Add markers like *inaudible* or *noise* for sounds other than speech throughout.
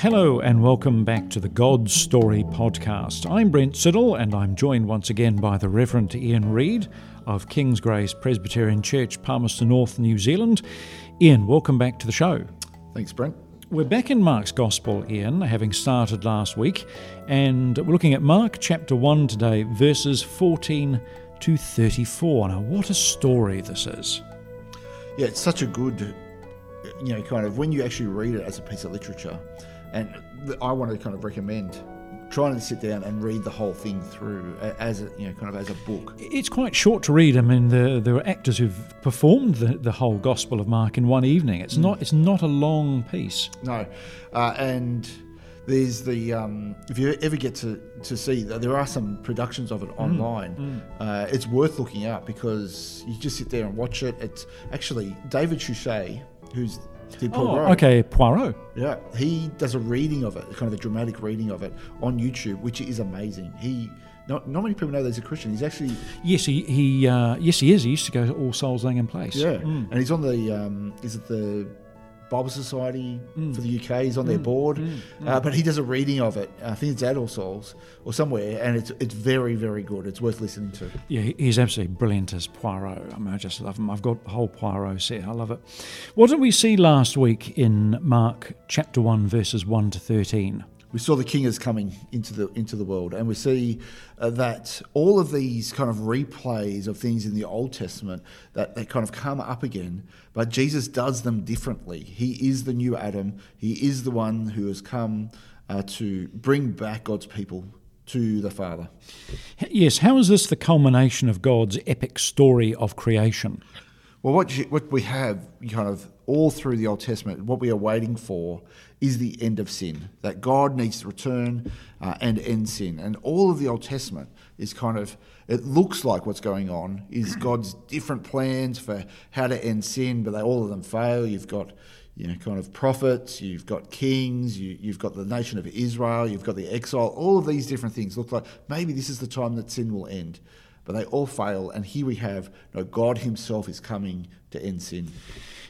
Hello and welcome back to the God Story podcast. I'm Brent Siddle and I'm joined once again by the Reverend Ian Reid of King's Grace Presbyterian Church, Palmerston North, New Zealand. Ian, welcome back to the show. Thanks, Brent. We're back in Mark's Gospel, Ian, having started last week, and we're looking at Mark chapter 1 today, verses 14 to 34. Now, what a story this is! Yeah, it's such a good, you know, kind of when you actually read it as a piece of literature, and I want to kind of recommend trying to sit down and read the whole thing through as a, you know kind of as a book. It's quite short to read. I mean, there, there are actors who've performed the, the whole Gospel of Mark in one evening. It's mm. not it's not a long piece. No, uh, and there's the um, if you ever get to, to see there are some productions of it mm. online mm, Uh, it's worth looking up because you just sit there and watch it it's actually david Suchet, who's did Poirot. Oh, okay, Poirot. Yeah, he does a reading of it, kind of a dramatic reading of it on YouTube, which is amazing. He not, not many people know that he's a Christian. He's actually yes, he, he uh, yes he is. He used to go to All Souls Langham Place. Yeah, mm. and he's on the um, is it the Bible Society mm. for the UK. He's on mm. their board, mm. Uh, but he does a reading of it. I think it's at All Souls or somewhere, and it's it's very very good. It's worth listening to. Yeah, he's absolutely brilliant as Poirot. I mean, I just love him. I've got the whole Poirot set. I love it. What did we see last week in Mark chapter one, verses one to thirteen? We saw the king is coming into the into the world, and we see uh, that all of these kind of replays of things in the Old Testament that they kind of come up again, but Jesus does them differently. He is the new Adam. He is the one who has come uh, to bring back God's people to the Father. Yes. How is this the culmination of God's epic story of creation? Well, what, you, what we have kind of all through the Old Testament, what we are waiting for is the end of sin, that God needs to return uh, and end sin. And all of the Old Testament is kind of, it looks like what's going on is God's different plans for how to end sin, but they, all of them fail. You've got, you know, kind of prophets, you've got kings, you, you've got the nation of Israel, you've got the exile, all of these different things look like maybe this is the time that sin will end but they all fail. And here we have no, God Himself is coming to end sin.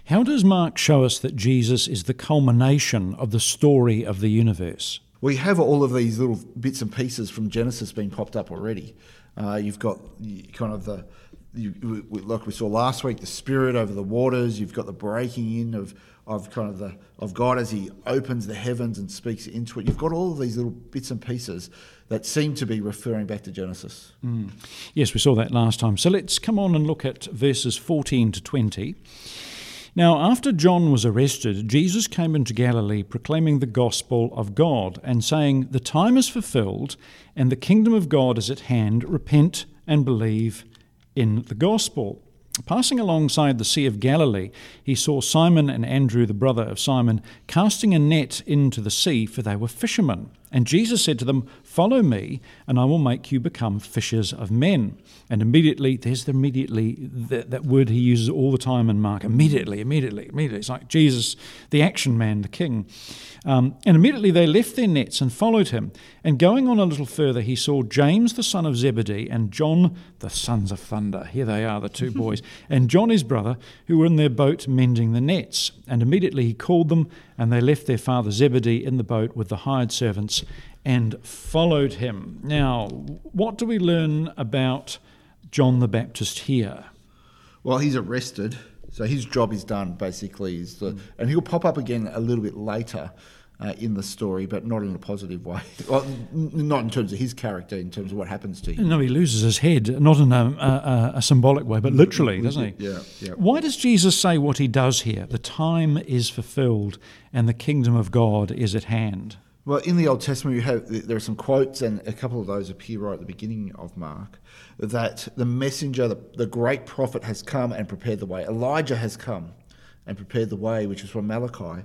How does Mark show us that Jesus is the culmination of the story of the universe? We have all of these little bits and pieces from Genesis being popped up already. Uh, you've got kind of the, you, like we saw last week, the Spirit over the waters. You've got the breaking in of of kind of the of God as He opens the heavens and speaks into it. You've got all of these little bits and pieces that seem to be referring back to Genesis. Mm. Yes, we saw that last time. So let's come on and look at verses 14 to 20. Now, after John was arrested, Jesus came into Galilee proclaiming the gospel of God and saying, The time is fulfilled and the kingdom of God is at hand. Repent and believe in the gospel. Passing alongside the Sea of Galilee, he saw Simon and Andrew, the brother of Simon, casting a net into the sea, for they were fishermen. And Jesus said to them, Follow me, and I will make you become fishers of men. And immediately, there's the immediately, that, that word he uses all the time in Mark immediately, immediately, immediately. It's like Jesus, the action man, the king. Um, and immediately they left their nets and followed him. And going on a little further, he saw James, the son of Zebedee, and John, the sons of thunder. Here they are, the two *laughs* boys. And John, his brother, who were in their boat mending the nets. And immediately he called them, and they left their father Zebedee in the boat with the hired servants and followed him. Now, what do we learn about John the Baptist here? Well, he's arrested, so his job is done basically. Is the, and he'll pop up again a little bit later. Uh, in the story, but not in a positive way. *laughs* Well, not in terms of his character, in terms of what happens to him. No, he loses his head, not in a, a, a symbolic way, but literally, doesn't he? Yeah, yeah. Why does Jesus say what he does here? The time is fulfilled and the kingdom of God is at hand. Well, in the Old Testament, you have there are some quotes, and a couple of those appear right at the beginning of Mark. That the messenger, the, the great prophet, has come and prepared the way. Elijah has come and prepared the way, which is from Malachi,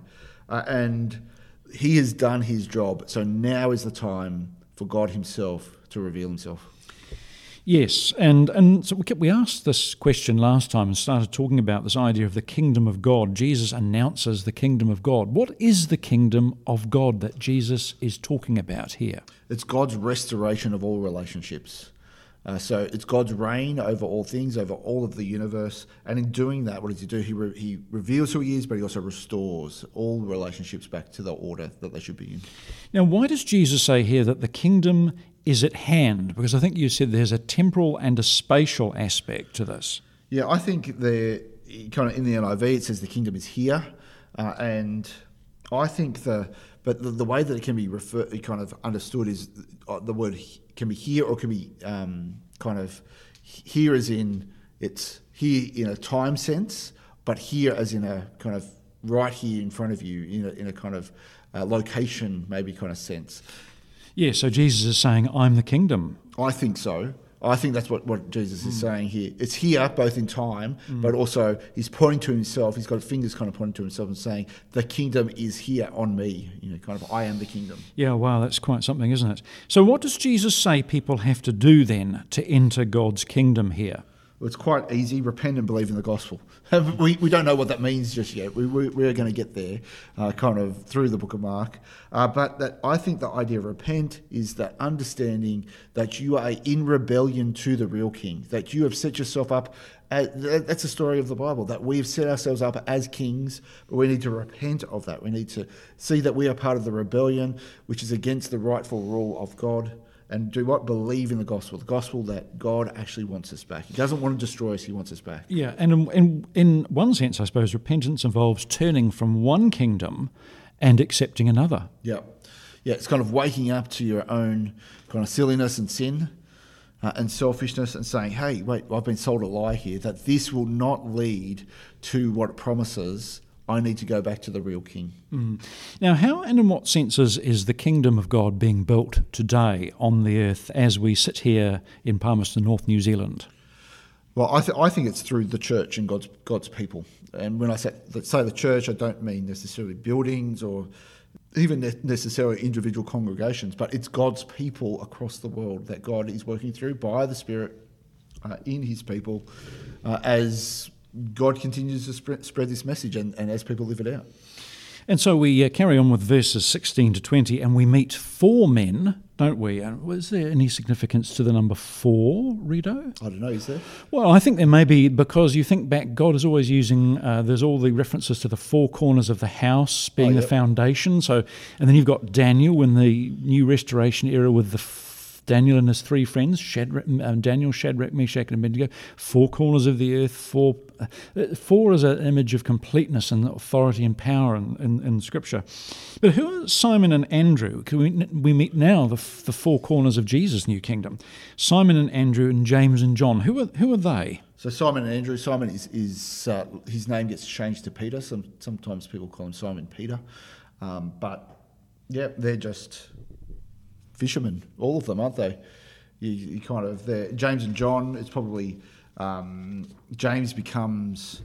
uh, and he has done his job. So now is the time for God Himself to reveal Himself. Yes, and, and so we asked this question last time and started talking about this idea of the kingdom of God. Jesus announces the kingdom of God. What is the kingdom of God that Jesus is talking about here? It's God's restoration of all relationships. Uh, so it's God's reign over all things, over all of the universe. And in doing that, what does he do? He, re- he reveals who he is, but he also restores all relationships back to the order that they should be in. Now, why does Jesus say here that the kingdom is at hand? Because I think you said there's a temporal and a spatial aspect to this. Yeah, I think the kind of in the NIV it says the kingdom is here, uh, and I think the but the, the, way that it can be refer, kind of understood is uh, the word can be here or can be um, kind of here as in it's here in a time sense, but here as in a kind of right here in front of you in a, in a kind of uh, location maybe kind of sense. Yeah, so Jesus is saying, I'm the kingdom. I think so. I think that's what, what Jesus is mm. saying here. It's here, both in time, mm. but also he's pointing to himself. He's got fingers kind of pointing to himself and saying, The kingdom is here on me. You know, kind of, I am the kingdom. Yeah, wow, that's quite something, isn't it? So, what does Jesus say people have to do then to enter God's kingdom here? It's quite easy. Repent and believe in the gospel. *laughs* we, we don't know what that means just yet. We, we, we're going to get there uh, kind of through the book of Mark. Uh, but that I think the idea of repent is that understanding that you are in rebellion to the real king, that you have set yourself up. As, that's the story of the Bible, that we've set ourselves up as kings, but we need to repent of that. We need to see that we are part of the rebellion, which is against the rightful rule of God and do what? Believe in the gospel, the gospel that God actually wants us back. He doesn't want to destroy us, He wants us back. Yeah, and in, in, in one sense, I suppose repentance involves turning from one kingdom and accepting another. Yeah. Yeah, it's kind of waking up to your own kind of silliness and sin uh, and selfishness and saying, hey, wait, I've been sold a lie here, that this will not lead to what it promises I need to go back to the real king. Mm. Now, how and in what senses is the kingdom of God being built today on the earth as we sit here in Palmerston North, New Zealand? Well, I, th- I think it's through the church and God's God's people. And when I say, say the church, I don't mean necessarily buildings or even necessarily individual congregations, but it's God's people across the world that God is working through by the Spirit uh, in His people uh, as God continues to spread, spread this message and, and as people live it out. And so we uh, carry on with verses 16 to 20, and we meet four men, don't we? And was there any significance to the number four, Rito? I don't know, is there? Well, I think there may be because you think back, God is always using, uh, there's all the references to the four corners of the house being oh, yep. the foundation. So, And then you've got Daniel in the New Restoration era with the Daniel and his three friends, Shadrach, um, Daniel, Shadrach, Meshach, and Abednego, four corners of the earth, four, uh, four is an image of completeness and authority and power in, in, in Scripture. But who are Simon and Andrew? We, we meet now the, the four corners of Jesus' new kingdom. Simon and Andrew and James and John. Who are, who are they? So Simon and Andrew. Simon is, is uh, his name gets changed to Peter. Some, sometimes people call him Simon Peter, um, but yeah, they're just fishermen, all of them, aren't they? You, you kind of James and John. It's probably um, James becomes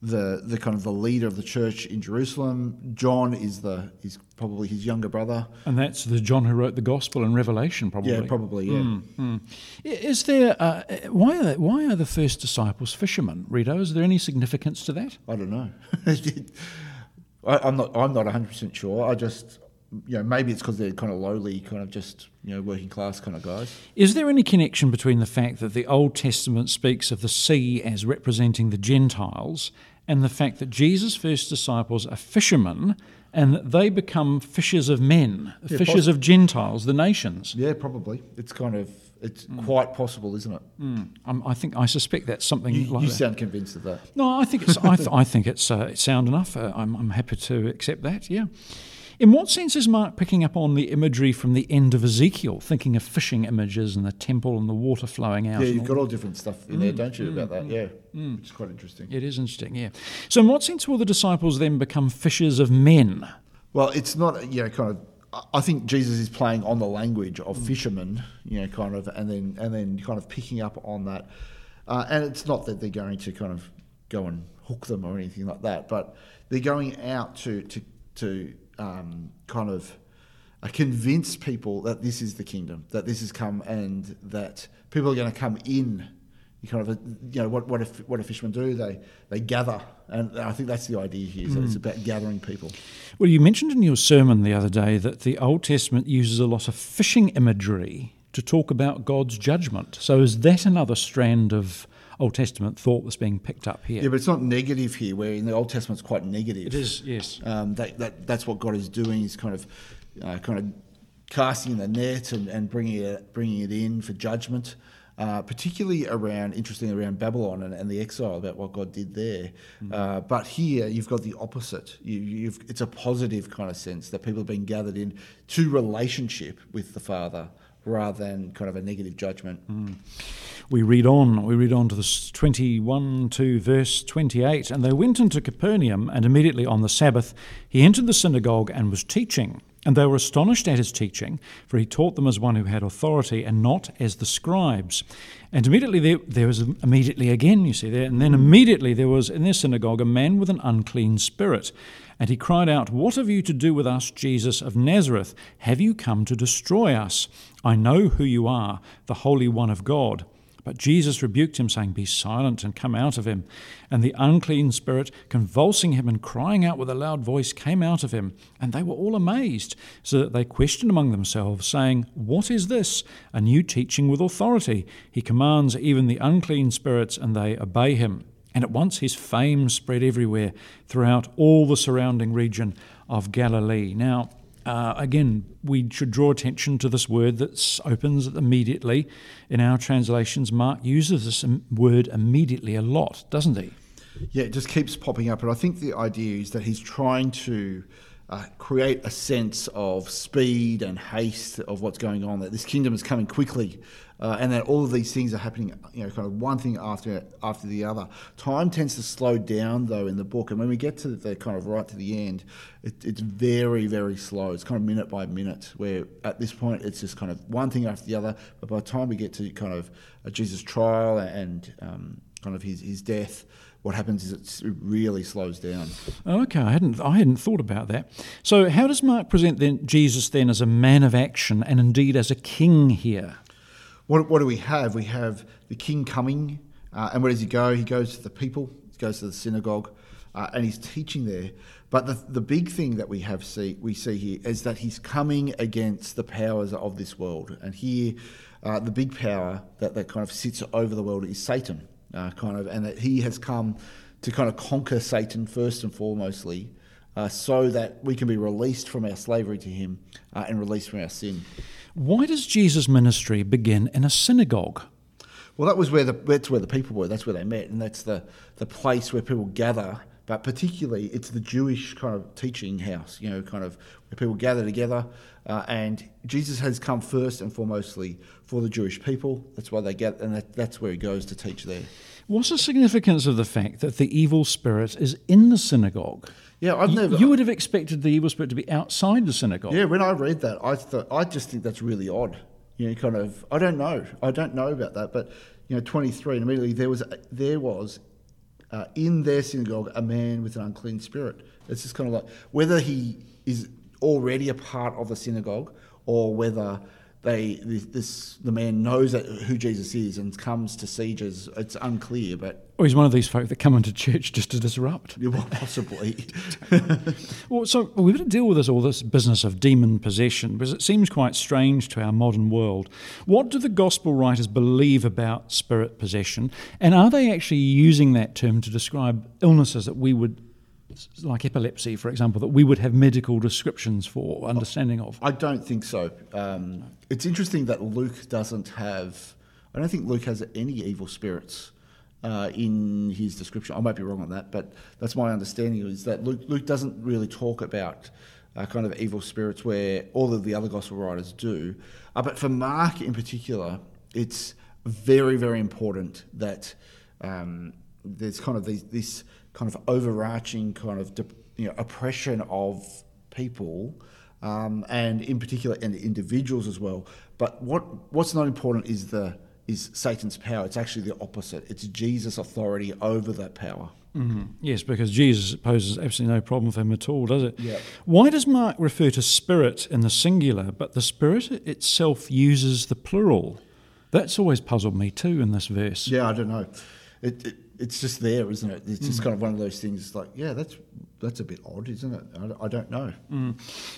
the the kind of the leader of the church in Jerusalem. John is the is probably his younger brother, and that's the John who wrote the Gospel and Revelation, probably. Yeah, probably. Yeah. Mm, mm. Is there uh, why are they, why are the first disciples fishermen? Rito, is there any significance to that? I don't know. *laughs* I, am not I'm not 100 percent sure. I just you know, maybe it's because they're kind of lowly, kind of just you know working class kind of guys. Is there any connection between the fact that the Old Testament speaks of the sea as representing the Gentiles and the fact that Jesus' first disciples are fishermen and that they become fishers of men, yeah, fishers of Gentiles, the nations? Yeah, probably. It's kind of it's mm. quite possible, isn't it? Mm. I think I suspect that's something. You, like you that. sound convinced of that. No, I think it's. I, th- I think it's uh, sound enough. Uh, I'm, I'm happy to accept that. Yeah. In what sense is Mark picking up on the imagery from the end of Ezekiel, thinking of fishing images and the temple and the water flowing out? Yeah, you've got all different stuff in mm, there, don't you, mm, about that? Mm, yeah, mm. it's quite interesting. It is interesting, yeah. So, in what sense will the disciples then become fishers of men? Well, it's not, you know, kind of. I think Jesus is playing on the language of mm. fishermen, you know, kind of, and then and then kind of picking up on that. Uh, and it's not that they're going to kind of go and hook them or anything like that, but they're going out to to to um, kind of uh, convince people that this is the kingdom, that this has come, and that people are going to come in. You kind of, you know, what what if what do fishermen do? They they gather, and I think that's the idea here. So mm. it's about gathering people. Well, you mentioned in your sermon the other day that the Old Testament uses a lot of fishing imagery to talk about God's judgment. So is that another strand of Old Testament thought that's being picked up here? Yeah, but it's not negative here, where in the Old Testament it's quite negative. It is, yes. Um, that, that, that's what God is doing. He's kind of, uh, kind of casting the net and, and bringing, it, bringing it in for judgment. Uh, particularly around, interestingly, around Babylon and, and, the exile, about what God did there. Mm. Uh, but here, you've got the opposite. You, it's a positive kind of sense that people have been gathered in to relationship with the Father rather than kind of a negative judgment. Mm. We read on, we read on to the 21 to verse 28. And they went into Capernaum, and immediately on the Sabbath he entered the synagogue and was teaching. And they were astonished at his teaching, for he taught them as one who had authority and not as the scribes. And immediately there, there was immediately again, you see there, and then immediately there was in their synagogue a man with an unclean spirit. And he cried out, What have you to do with us, Jesus of Nazareth? Have you come to destroy us? I know who you are, the Holy One of God. But Jesus rebuked him, saying, Be silent and come out of him. And the unclean spirit, convulsing him and crying out with a loud voice, came out of him. And they were all amazed, so that they questioned among themselves, saying, What is this? A new teaching with authority. He commands even the unclean spirits, and they obey him. And at once his fame spread everywhere throughout all the surrounding region of Galilee. Now, uh, again, we should draw attention to this word that opens immediately. In our translations, Mark uses this word immediately a lot, doesn't he? Yeah, it just keeps popping up. And I think the idea is that he's trying to uh, create a sense of speed and haste of what's going on, that this kingdom is coming quickly uh, and that all of these things are happening, you know, kind of one thing after after the other. Time tends to slow down though in the book, and when we get to the kind of right to the end, it, it's very very slow. It's kind of minute by minute. Where at this point it's just kind of one thing after the other, but by the time we get to kind of Jesus' trial and um, kind of his his death what happens is it really slows down. Okay, I hadn't I hadn't thought about that. So, how does Mark present then Jesus then as a man of action and indeed as a king here? What, what do we have? We have the king coming, uh, and where does he go? He goes to the people, he goes to the synagogue, uh, and he's teaching there. But the, the big thing that we have see we see here is that he's coming against the powers of this world, and here uh, the big power that, that kind of sits over the world is Satan, uh, kind of, and that he has come to kind of conquer Satan first and foremostly, uh, so that we can be released from our slavery to him uh, and released from our sin. Why does Jesus' ministry begin in a synagogue? Well, that was where the that's where the people were. That's where they met, and that's the the place where people gather. But particularly, it's the Jewish kind of teaching house. You know, kind of where people gather together. Uh, and Jesus has come first and foremostly for the Jewish people. That's why they get, and that, that's where he goes to teach there. What's the significance of the fact that the evil spirit is in the synagogue? Yeah, I've never. You would have expected the evil spirit to be outside the synagogue. Yeah, when I read that, I thought I just think that's really odd. You know, kind of. I don't know. I don't know about that, but you know, twenty three, and immediately there was there was uh, in their synagogue a man with an unclean spirit. It's just kind of like whether he is already a part of the synagogue or whether they this the man knows that who Jesus is and comes to sieges. It's unclear, but or he's one of these folk that come into church just to disrupt. Well, possibly. *laughs* well, so we've got to deal with this all this business of demon possession because it seems quite strange to our modern world. What do the gospel writers believe about spirit possession, and are they actually using that term to describe illnesses that we would like epilepsy, for example, that we would have medical descriptions for, understanding of? I don't think so. Um, it's interesting that Luke doesn't have, I don't think Luke has any evil spirits. Uh, in his description, I might be wrong on that, but that's my understanding is that Luke, Luke doesn't really talk about uh, kind of evil spirits where all of the other gospel writers do. Uh, but for Mark in particular, it's very, very important that um, there's kind of these, this kind of overarching kind of you know, oppression of people, um, and in particular, and individuals as well. But what what's not important is the is Satan's power. It's actually the opposite. It's Jesus' authority over that power. Mm-hmm. Yes, because Jesus poses absolutely no problem for him at all, does it? Yeah. Why does Mark refer to spirit in the singular, but the spirit itself uses the plural? That's always puzzled me too in this verse. Yeah, I don't know. It, it, it's just there, isn't it? It's just mm. kind of one of those things. Like, yeah, that's that's a bit odd, isn't it? I, I don't know.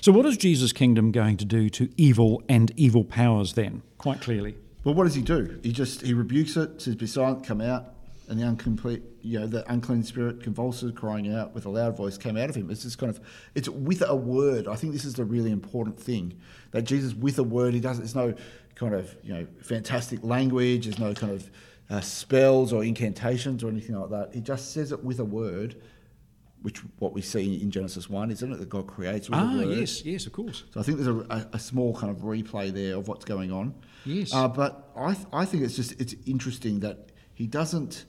So, what is Jesus' kingdom going to do to evil and evil powers then? Quite clearly. Well, what does he do? He just he rebukes it, says, "Be silent, come out." And the uncomplete, you know, the unclean spirit convulses, crying out with a loud voice, came out of him. It's just kind of, it's with a word. I think this is the really important thing that Jesus, with a word, he does. There's no kind of, you know, fantastic language. There's no kind of uh, spells or incantations or anything like that. He just says it with a word, which what we see in Genesis one, isn't it? That God creates with Ah, a word. yes, yes, of course. So I think there's a, a, a small kind of replay there of what's going on. Yes. Uh, but I, th- I think it's just it's interesting that he doesn't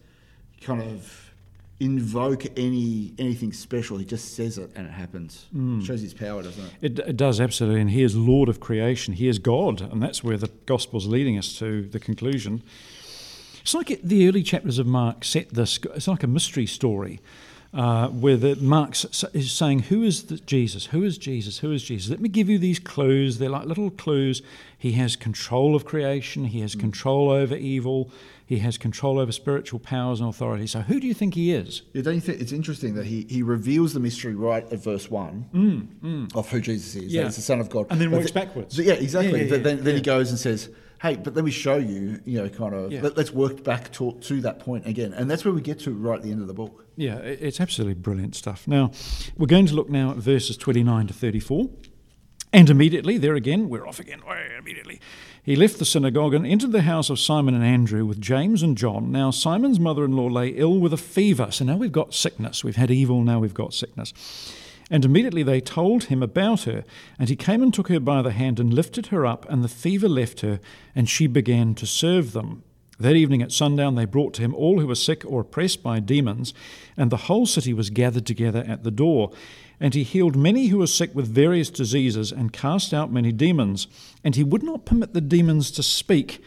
kind of invoke any anything special. He just says it and it happens. Shows his power, doesn't it? It, it does absolutely, and he is Lord of creation. He is God, and that's where the gospel's leading us to the conclusion. It's like the early chapters of Mark set this. It's like a mystery story, uh, where the Mark is saying, "Who is the Jesus? Who is Jesus? Who is Jesus?" Let me give you these clues. They're like little clues. He has control of creation. He has control over evil. He has control over spiritual powers and authority. So, who do you think he is? Yeah, don't you think it's interesting that he, he reveals the mystery right at verse one of who Jesus is? that Mm, Yeah. he's the Son of God, And then But works th- backwards. so- yeah, exactly. Yeah, yeah, then, then he goes and says, "Hey, but let me show you." You know, kind of. Yeah. Let, us work back to, to that point again, and that's where we get to right at the end of the book. Yeah, it's absolutely brilliant stuff. Now, we're going to look now at verses 29 to 34. And immediately, there again, we're off again. Immediately, he left the synagogue and entered the house of Simon and Andrew with James and John. Now, Simon's mother in law lay ill with a fever. So now we've got sickness. We've had evil, now we've got sickness. And immediately they told him about her. And he came and took her by the hand and lifted her up, and the fever left her, and she began to serve them. That evening at sundown, they brought to him all who were sick or oppressed by demons, and the whole city was gathered together at the door. And he healed many who were sick with various diseases, and cast out many demons. And he would not permit the demons to speak,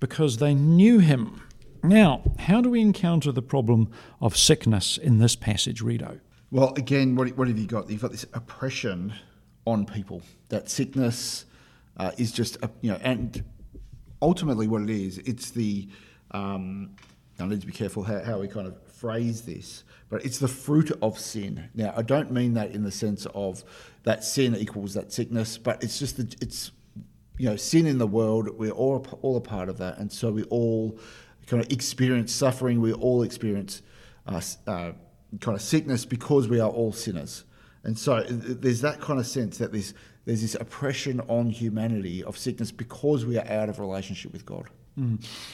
because they knew him. Now, how do we encounter the problem of sickness in this passage, Rito? Well, again, what, what have you got? You've got this oppression on people. That sickness uh, is just, a, you know, and ultimately what it is, it's the, um, I need to be careful how, how we kind of phrase this, but it's the fruit of sin. Now, I don't mean that in the sense of that sin equals that sickness, but it's just that it's, you know, sin in the world. We're all all a part of that, and so we all kind of experience suffering. We all experience uh, uh, kind of sickness because we are all sinners. And so there's that kind of sense that there's there's this oppression on humanity of sickness because we are out of relationship with God.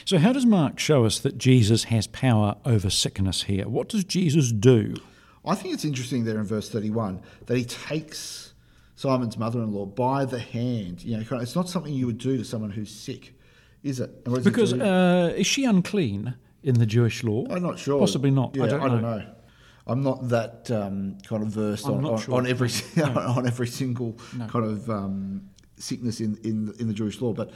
So, how does Mark show us that Jesus has power over sickness here? What does Jesus do? I think it's interesting there in verse 31 that he takes Simon's mother-in-law by the hand. You know, it's not something you would do to someone who's sick, is it? And what does he Because uh, is she unclean in the Jewish law? I'm not sure. Possibly not. Yeah, I don't know. I'm not that um, kind of versed on, on, sure. on every *laughs* on every single kind of um, sickness in, in in the Jewish law, but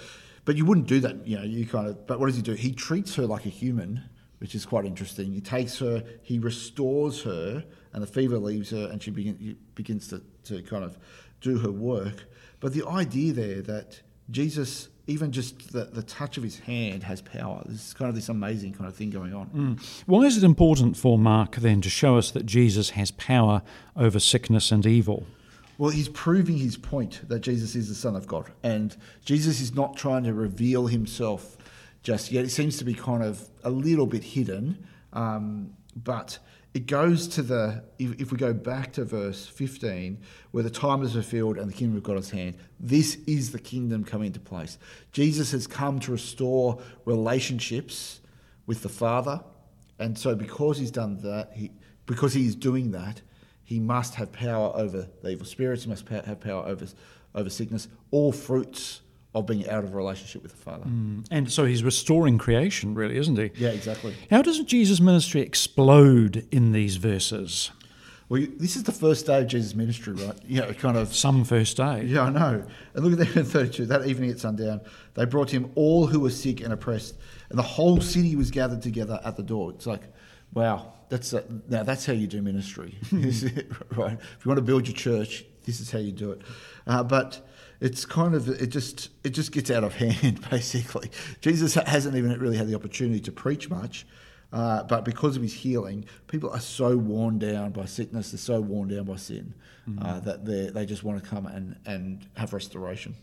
but you wouldn't do that. You know, you kind of. But what does he do? He treats her like a human, which is quite interesting. He takes her, he restores her, and the fever leaves her, and she begin, begins to to kind of do her work. But the idea there that Jesus, even just the, the touch of his hand has power. This is kind of this amazing kind of thing going on. Why is it important for Mark then to show us that Jesus has power over sickness and evil? Well, he's proving his point that Jesus is the Son of God. And Jesus is not trying to reveal himself just yet. It seems to be kind of a little bit hidden. Um, but it goes to the, if, if we go back to verse 15, where the time is fulfilled and the kingdom of God is hand, this is the kingdom coming into place. Jesus has come to restore relationships with the Father. And so, because he's done that, he, because he is doing that, he must have power over the evil spirits. He must have power over over sickness. All fruits of being out of relationship with the Father. And so he's restoring creation, really, isn't he? Yeah, exactly. How does Jesus' ministry explode in these verses? Well, this is the first day of Jesus' ministry, right? *laughs* You know, kind of. Some first day. Yeah, I know. And look at there in 32. That evening at sundown, they brought him all who were sick and oppressed, and the whole city was gathered together at the door. It's like, wow, that's a, now that's how you do ministry, *laughs* *laughs* right? If you want to build your church, this is how you do it. Uh, but it's kind of it just it just gets out of *laughs* hand basically. Jesus hasn't even really had the opportunity to preach much. Uh, but because of his healing, people are so worn down by sickness, they're so worn down by sin, uh, that they they just want to come and, and have restoration.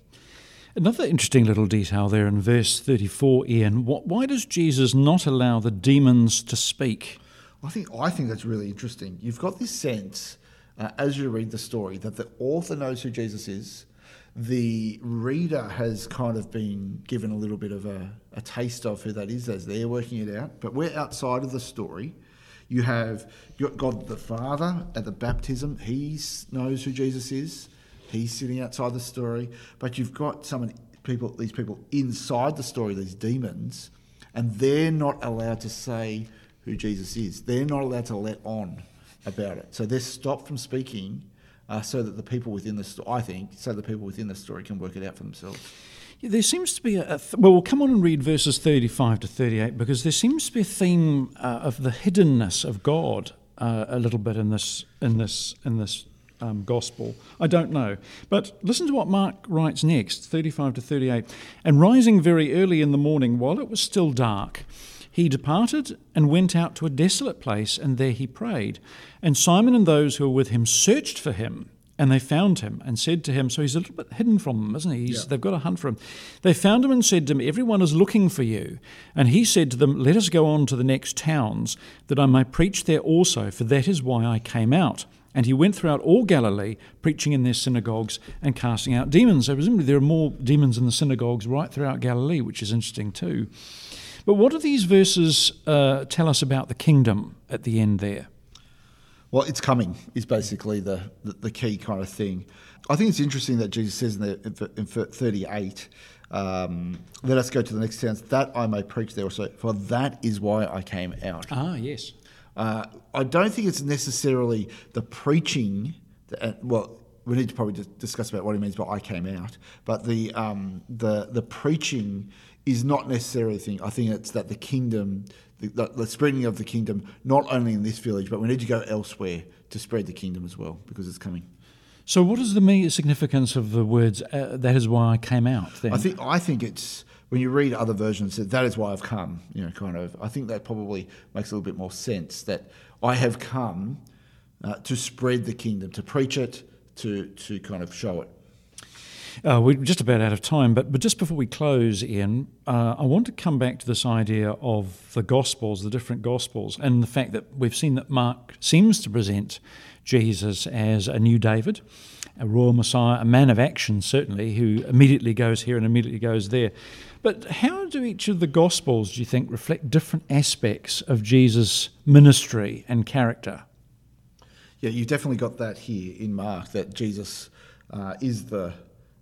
Another interesting little detail there in verse 34, Ian. What, why does Jesus not allow the demons to speak? I think I think that's really interesting. You've got this sense uh, as you read the story that the author knows who Jesus is. The reader has kind of been given a little bit of a, a taste of who that is as they're working it out. But we're outside of the story. You have God the Father at the baptism. He knows who Jesus is. He's sitting outside the story. But you've got some people, these people inside the story, these demons, and they're not allowed to say who Jesus is. They're not allowed to let on about it. So they're stopped from speaking uh, so that the people within the story, I think, so the people within the story can work it out for themselves. Yeah, there seems to be a, th- well. We'll come on and read verses thirty-five to thirty-eight because there seems to be a theme uh, of the hiddenness of God uh, a little bit in this in this in this um, gospel. I don't know, but listen to what Mark writes next, thirty-five to thirty-eight. And rising very early in the morning, while it was still dark. He departed and went out to a desolate place, and there he prayed. And Simon and those who were with him searched for him, and they found him and said to him, So he's a little bit hidden from them, isn't he? Yeah. They've got to hunt for him. They found him and said to him, Everyone is looking for you. And he said to them, Let us go on to the next towns, that I may preach there also, for that is why I came out. And he went throughout all Galilee, preaching in their synagogues and casting out demons. So presumably there are more demons in the synagogues right throughout Galilee, which is interesting too. But what do these verses uh, tell us about the kingdom at the end there? Well, it's coming is basically the, the, the key kind of thing. I think it's interesting that Jesus says in, the, in 38, um, let us go to the next towns that I may preach there also, for that is why I came out. Ah, yes. Uh, I don't think it's necessarily the preaching. That, uh, well, we need to probably dis- discuss about what he means by "I came out," but the um, the the preaching is not necessarily the thing. I think it's that the kingdom, the, the, the spreading of the kingdom, not only in this village, but we need to go elsewhere to spread the kingdom as well because it's coming. So, what is the significance of the words, uh, that is why I came out then? I think I think it's when you read other versions that that is why I've come. You know, kind of. I think that probably makes a little bit more sense that I have come uh, to spread the kingdom, to preach it, to to kind of show it. Uh, we're just about out of time, but, but just before we close, Ian, uh, I want to come back to this idea of the Gospels, the different Gospels, and the fact that we've seen that Mark seems to present Jesus as a new David, a royal Messiah, a man of action, certainly, who immediately goes here and immediately goes there. But how do each of the Gospels, do you think, reflect different aspects of Jesus' ministry and character? Yeah, you've definitely got that here in Mark that Jesus uh, is the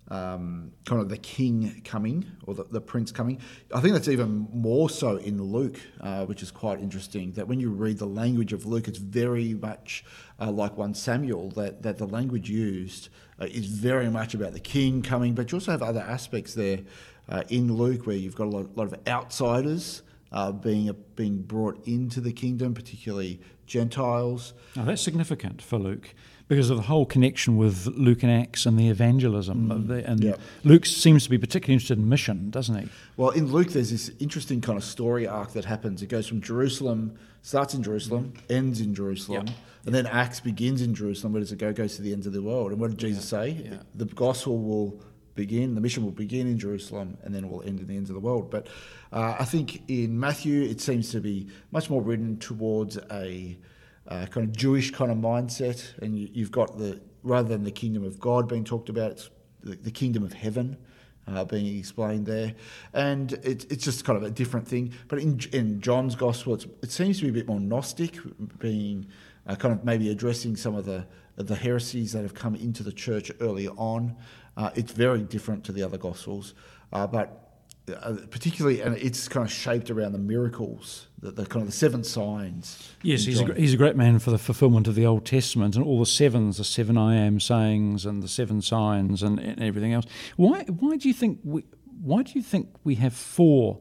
um, kind of the king coming or the, the prince coming. I think that's even more so in Luke, uh, which is quite interesting. That when you read the language of Luke, it's very much uh, like 1 Samuel, that, that the language used uh, is very much about the king coming, but you also have other aspects there uh, in Luke where you've got a lot, lot of outsiders. Uh, being being brought into the kingdom, particularly Gentiles. Now, that's significant for Luke because of the whole connection with Luke and Acts and the evangelism. of mm. the, and Yep. Luke seems to be particularly interested in mission, doesn't he? Well, in Luke, there's this interesting kind of story arc that happens. It goes from Jerusalem, starts in Jerusalem, mm. ends in Jerusalem, Yep. and then Acts begins in Jerusalem. Where does it go? It goes to the ends of the world. And what did Jesus say? yeah. The gospel will begin, the mission will begin in Jerusalem, and then it will end in the ends of the world. But uh, I think in Matthew, it seems to be much more written towards a uh, kind of Jewish kind of mindset, and you, you've got the rather than the kingdom of God being talked about, it's the, the kingdom of heaven uh, being explained there, and it, it's just kind of a different thing. But in, in John's gospel, it seems to be a bit more gnostic, being uh, kind of maybe addressing some of the the heresies that have come into the church early on. Uh, it's very different to the other gospels, uh, but uh, particularly, and it's kind of shaped around the miracles, the, the kind of the seven signs. Yes, he's a, he's a great man for the fulfillment of the Old Testament and all the sevens, the seven I am sayings and the seven signs and, and everything else. Why, why do you think we, why do you think we have four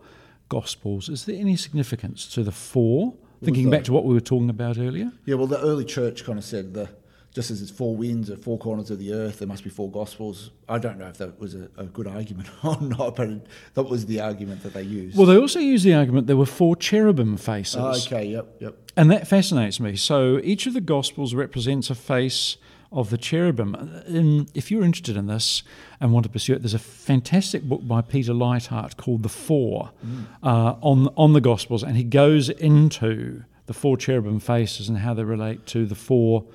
Gospels? Is there any significance to the four? Thinking back to what we were talking about earlier. Yeah, well, the early church kind of said the just as it's four winds at four corners of the earth, there must be four gospels. I don't know if that was a, a good argument *laughs* or not, but it, that was the argument that they used. Well, they also use the argument there were four cherubim faces. Oh, okay, yep, yep. And that fascinates me. So each of the Gospels represents a face of the cherubim. In, if you're interested in this and want to pursue it, there's a fantastic book by Peter Leithart called The Four mm. uh, on, on the Gospels, and he goes into the four cherubim faces and how they relate to the four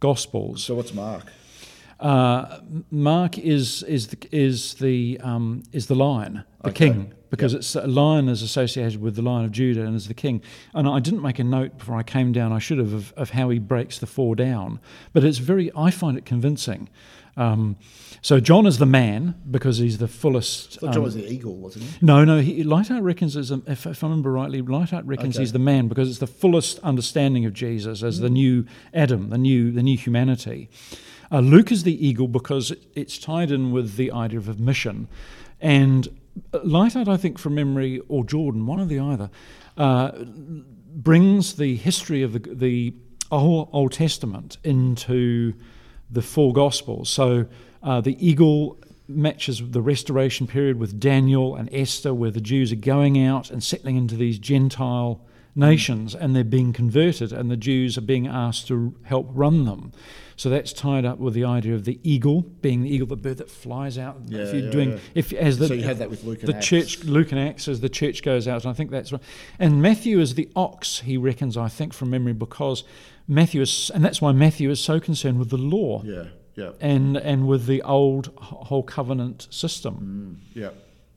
Gospels. So what's Mark? Uh, Mark is is the, is the um, is the lion, the okay. king, because yep. it's a lion is associated with the lion of Judah and is the king. And I didn't make a note before I came down. I should have of, of how he breaks the four down, but it's very. I find it convincing. Um, so John is the man because he's the fullest. John um, was the eagle, wasn't he? No, no. He, Leithart reckons, as a, if, if, I remember rightly, Leithart reckons okay. he's the man because it's the fullest understanding of Jesus as mm. the new Adam, the new the new humanity. Uh, Luke is the eagle because it's tied in with the idea of mission, and Leithart, I think, from memory, or Jordan, one or the either, uh, brings the history of the, the Old, Old Testament into the four Gospels. So uh, the eagle matches the restoration period with Daniel and Esther, where the Jews are going out and settling into these Gentile nations and they're being converted, and the Jews are being asked to help run them. So that's tied up with the idea of the eagle being the eagle, the bird that flies out. Yeah, if you're yeah, doing, yeah. if as the so you have that with Luke and the church, Luke and Acts as the church goes out, and I think that's right. And Matthew is the ox. He reckons, I think, from memory, because Matthew is, and that's why Matthew is so concerned with the law. Yeah. Yeah. And and with the old whole covenant system. Mm, yeah.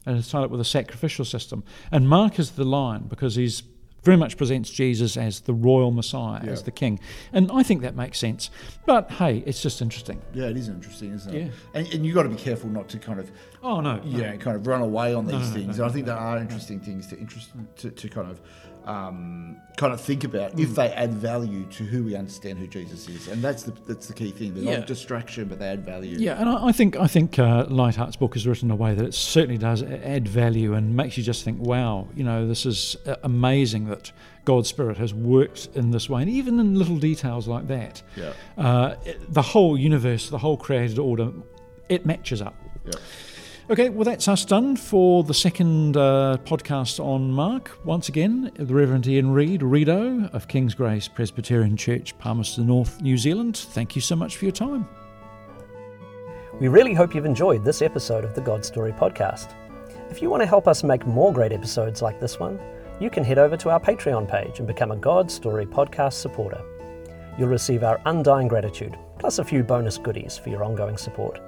And it's tied up with a sacrificial system. And Mark is the lion because he's very much presents Jesus as the royal Messiah, yeah. as the king. And I think that makes sense. But hey, it's just interesting. Yeah, it is interesting, isn't it? Yeah. And, and you've got to be careful not to kind of, oh no, yeah, no. kind of run away on these no, things. No, and I think there are interesting things to interest to, to kind of um, kind of think about mm. if they add value to who we understand who Jesus is, and that's the that's the key thing. They're yeah. not distraction, but they add value. Yeah, and I, I think I think uh, Leithart's book is written in a way that it certainly does add value and makes you just think, wow, you know, this is uh, amazing that God's Spirit has worked in this way, and even in little details like that. Yeah. Uh, the whole universe, the whole created order, it matches up. Yeah. Okay, well, that's us done for the second uh, podcast on Mark. Once again, the Reverend Ian Reid, Redo of King's Grace Presbyterian Church, Palmerston North, New Zealand. Thank you so much for your time. We really hope you've enjoyed this episode of the God Story podcast. If you want to help us make more great episodes like this one, you can head over to our Patreon page and become a God Story podcast supporter. You'll receive our undying gratitude, plus a few bonus goodies for your ongoing support.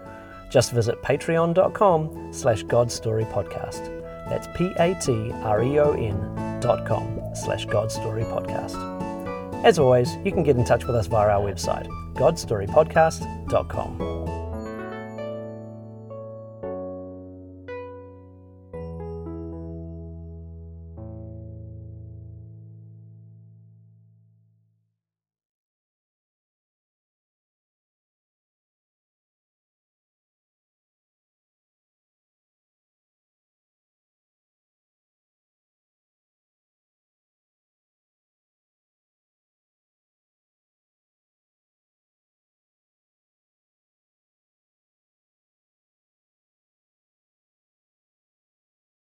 Just visit patreon.com slash godstorypodcast. That's P-A-T-R-E-O-N dot com slash godstorypodcast. As always, you can get in touch with us via our website, godstorypodcast.com.